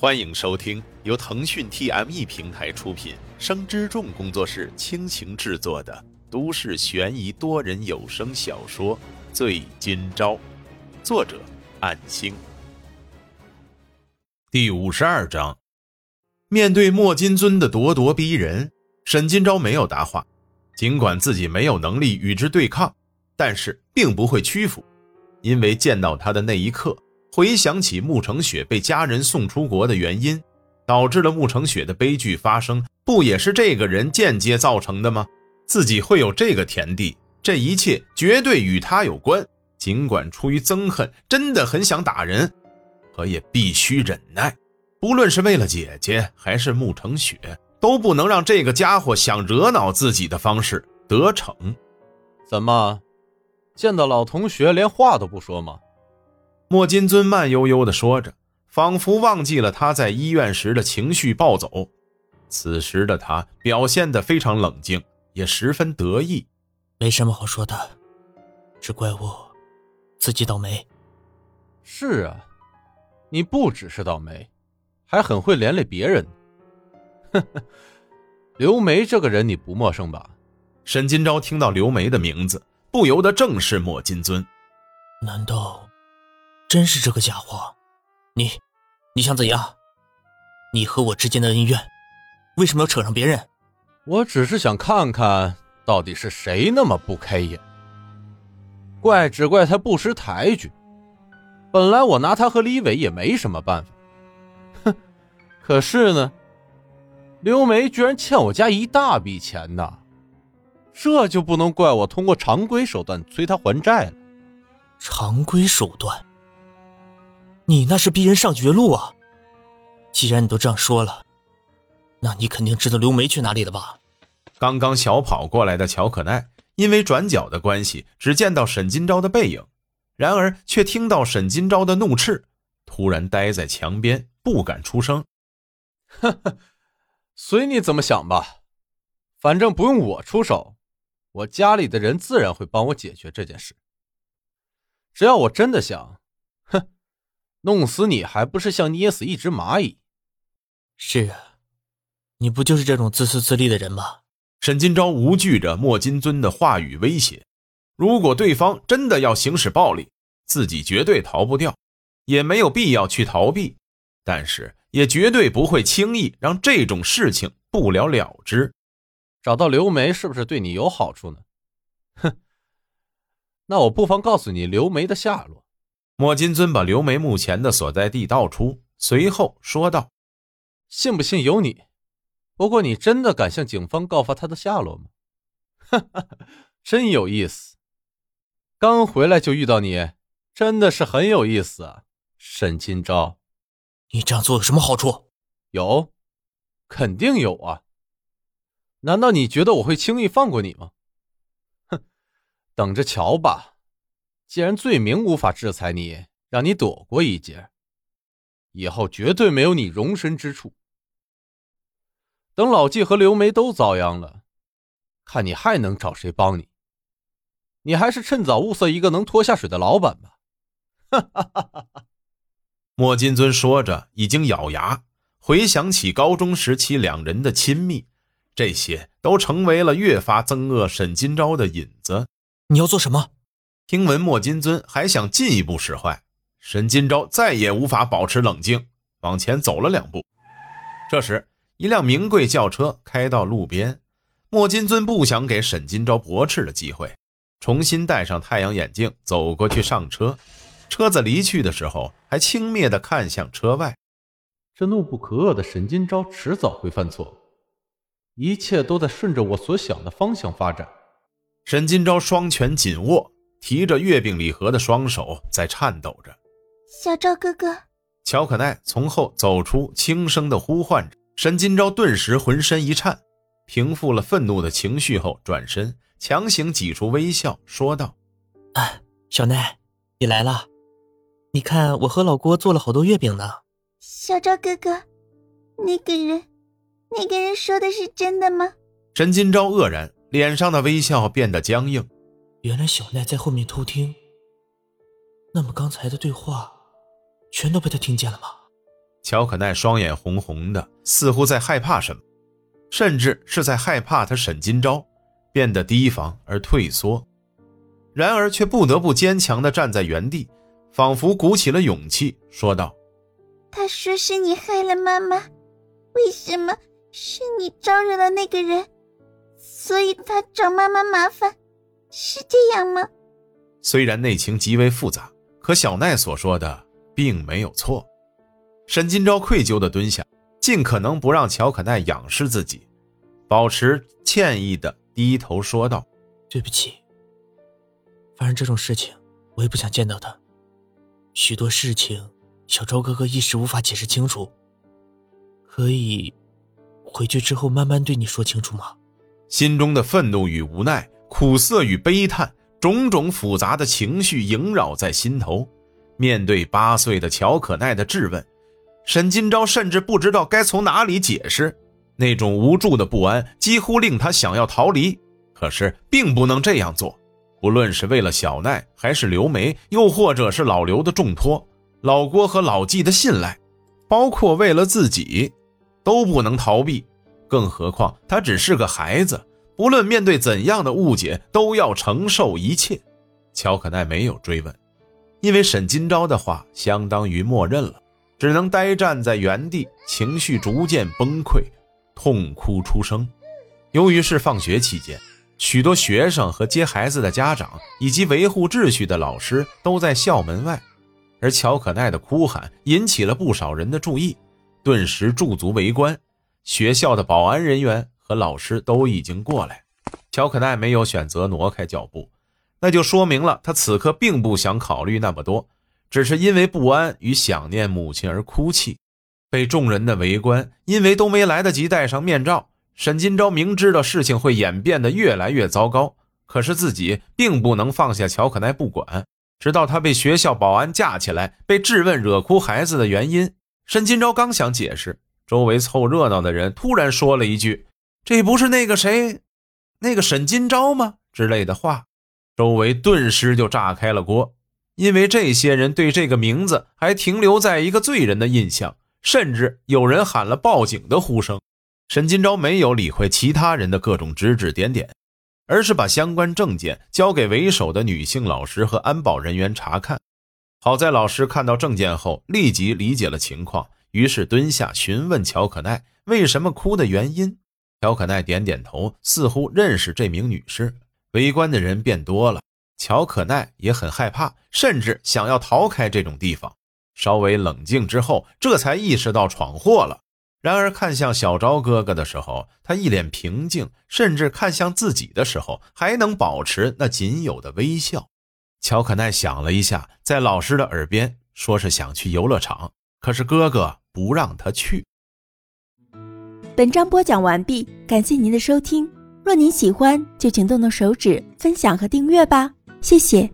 欢迎收听由腾讯 TME 平台出品、生之众工作室倾情制作的都市悬疑多人有声小说《醉今朝》，作者：暗星。第五十二章，面对莫金尊的咄咄逼人，沈今朝没有答话。尽管自己没有能力与之对抗，但是并不会屈服，因为见到他的那一刻。回想起慕成雪被家人送出国的原因，导致了慕成雪的悲剧发生，不也是这个人间接造成的吗？自己会有这个田地，这一切绝对与他有关。尽管出于憎恨，真的很想打人，可也必须忍耐。不论是为了姐姐，还是慕成雪，都不能让这个家伙想惹恼自己的方式得逞。怎么，见到老同学连话都不说吗？莫金尊慢悠悠地说着，仿佛忘记了他在医院时的情绪暴走。此时的他表现得非常冷静，也十分得意。没什么好说的，只怪我自己倒霉。是啊，你不只是倒霉，还很会连累别人。呵呵，刘梅这个人你不陌生吧？沈金钊听到刘梅的名字，不由得正视莫金尊。难道？真是这个家伙，你，你想怎样？你和我之间的恩怨，为什么要扯上别人？我只是想看看到底是谁那么不开眼。怪只怪他不识抬举。本来我拿他和李伟也没什么办法，哼。可是呢，刘梅居然欠我家一大笔钱呢，这就不能怪我通过常规手段催他还债了。常规手段？你那是逼人上绝路啊！既然你都这样说了，那你肯定知道刘梅去哪里了吧？刚刚小跑过来的乔可奈，因为转角的关系，只见到沈金钊的背影，然而却听到沈金钊的怒斥，突然呆在墙边，不敢出声。呵呵，随你怎么想吧，反正不用我出手，我家里的人自然会帮我解决这件事。只要我真的想。弄死你还不是像捏死一只蚂蚁？是啊，你不就是这种自私自利的人吗？沈金钊无惧着莫金尊的话语威胁，如果对方真的要行使暴力，自己绝对逃不掉，也没有必要去逃避，但是也绝对不会轻易让这种事情不了了之。找到刘梅是不是对你有好处呢？哼，那我不妨告诉你刘梅的下落。莫金尊把刘梅目前的所在地道出，随后说道：“信不信由你。不过你真的敢向警方告发他的下落吗？哈哈，真有意思。刚回来就遇到你，真的是很有意思啊，沈金钊。你这样做有什么好处？有，肯定有啊。难道你觉得我会轻易放过你吗？哼，等着瞧吧。”既然罪名无法制裁你，让你躲过一劫，以后绝对没有你容身之处。等老纪和刘梅都遭殃了，看你还能找谁帮你？你还是趁早物色一个能拖下水的老板吧。哈哈哈哈哈！莫金尊说着，已经咬牙回想起高中时期两人的亲密，这些都成为了越发憎恶沈金钊的引子。你要做什么？听闻莫金尊还想进一步使坏，沈金钊再也无法保持冷静，往前走了两步。这时，一辆名贵轿车开到路边，莫金尊不想给沈金钊驳斥的机会，重新戴上太阳眼镜，走过去上车。车子离去的时候，还轻蔑地看向车外。这怒不可遏的沈金钊迟早会犯错，一切都在顺着我所想的方向发展。沈金钊双拳紧握。提着月饼礼盒的双手在颤抖着。小赵哥哥，乔可奈从后走出，轻声的呼唤着。沈金钊顿时浑身一颤，平复了愤怒的情绪后，转身强行挤出微笑，说道：“啊，小奈，你来了。你看，我和老郭做了好多月饼呢。”小赵哥哥，那个人，那个人说的是真的吗？沈金钊愕然，脸上的微笑变得僵硬。原来小奈在后面偷听，那么刚才的对话，全都被他听见了吗？乔可奈双眼红红的，似乎在害怕什么，甚至是在害怕他沈金钊，变得提防而退缩。然而却不得不坚强的站在原地，仿佛鼓起了勇气，说道：“他说是你害了妈妈，为什么是你招惹了那个人？所以他找妈妈麻烦，是这样吗？”虽然内情极为复杂，可小奈所说的并没有错。沈金钊愧疚的蹲下，尽可能不让乔可奈仰视自己，保持歉意的低头说道：“对不起。”发生这种事情，我也不想见到他。许多事情，小昭哥哥一时无法解释清楚。可以回去之后慢慢对你说清楚吗？心中的愤怒与无奈、苦涩与悲叹，种种复杂的情绪萦绕在心头。面对八岁的乔可奈的质问，沈金钊甚至不知道该从哪里解释。那种无助的不安几乎令他想要逃离，可是并不能这样做。不论是为了小奈，还是刘梅，又或者是老刘的重托，老郭和老纪的信赖，包括为了自己，都不能逃避。更何况他只是个孩子，不论面对怎样的误解，都要承受一切。乔可奈没有追问，因为沈金钊的话相当于默认了，只能呆站在原地，情绪逐渐崩溃，痛哭出声。由于是放学期间。许多学生和接孩子的家长，以及维护秩序的老师都在校门外，而乔可奈的哭喊引起了不少人的注意，顿时驻足围观。学校的保安人员和老师都已经过来，乔可奈没有选择挪开脚步，那就说明了他此刻并不想考虑那么多，只是因为不安与想念母亲而哭泣。被众人的围观，因为都没来得及戴上面罩。沈金钊明知道事情会演变得越来越糟糕，可是自己并不能放下乔可奈不管。直到他被学校保安架起来，被质问惹哭孩子的原因，沈金钊刚想解释，周围凑热闹的人突然说了一句：“这不是那个谁，那个沈金钊吗？”之类的话，周围顿时就炸开了锅，因为这些人对这个名字还停留在一个罪人的印象，甚至有人喊了报警的呼声。沈金钊没有理会其他人的各种指指点点，而是把相关证件交给为首的女性老师和安保人员查看。好在老师看到证件后立即理解了情况，于是蹲下询问乔可奈为什么哭的原因。乔可奈点点头，似乎认识这名女士。围观的人变多了，乔可奈也很害怕，甚至想要逃开这种地方。稍微冷静之后，这才意识到闯祸了。然而，看向小昭哥哥的时候，他一脸平静；甚至看向自己的时候，还能保持那仅有的微笑。乔可奈想了一下，在老师的耳边说：“是想去游乐场，可是哥哥不让他去。”本章播讲完毕，感谢您的收听。若您喜欢，就请动动手指分享和订阅吧，谢谢。